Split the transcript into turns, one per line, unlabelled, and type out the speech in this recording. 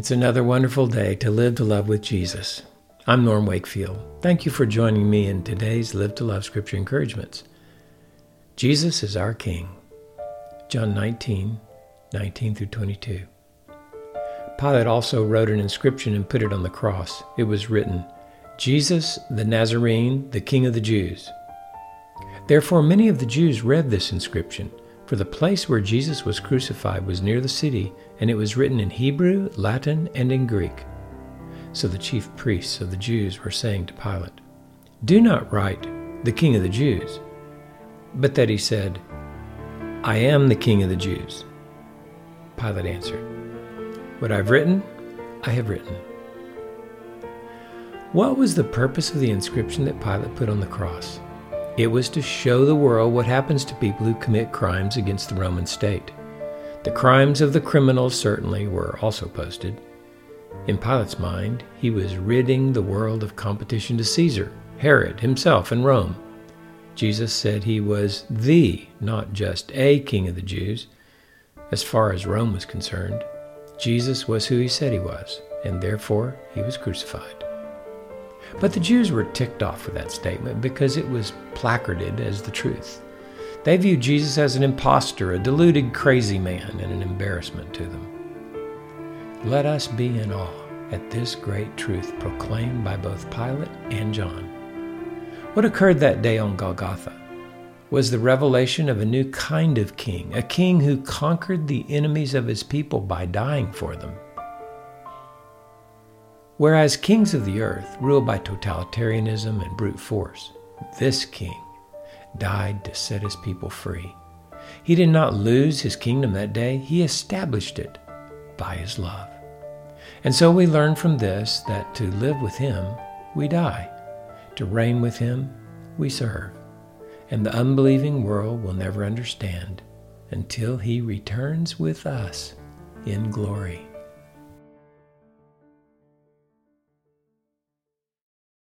It's another wonderful day to live to love with Jesus. I'm Norm Wakefield. Thank you for joining me in today's Live to Love Scripture Encouragements. Jesus is our King. John 19, 19 through 22. Pilate also wrote an inscription and put it on the cross. It was written, Jesus the Nazarene, the King of the Jews. Therefore, many of the Jews read this inscription for the place where Jesus was crucified was near the city, and it was written in Hebrew, Latin, and in Greek. So the chief priests of the Jews were saying to Pilate, Do not write, the King of the Jews, but that he said, I am the King of the Jews. Pilate answered, What I've written, I have written. What was the purpose of the inscription that Pilate put on the cross? It was to show the world what happens to people who commit crimes against the Roman state. The crimes of the criminals certainly were also posted. In Pilate's mind, he was ridding the world of competition to Caesar, Herod himself, and Rome. Jesus said he was the, not just a king of the Jews. As far as Rome was concerned, Jesus was who he said he was, and therefore he was crucified. But the Jews were ticked off with that statement because it was placarded as the truth. They viewed Jesus as an impostor, a deluded, crazy man, and an embarrassment to them. Let us be in awe at this great truth proclaimed by both Pilate and John. What occurred that day on Golgotha was the revelation of a new kind of king, a king who conquered the enemies of his people by dying for them. Whereas kings of the earth rule by totalitarianism and brute force, this king died to set his people free. He did not lose his kingdom that day, he established it by his love. And so we learn from this that to live with him, we die. To reign with him, we serve. And the unbelieving world will never understand until he returns with us in glory.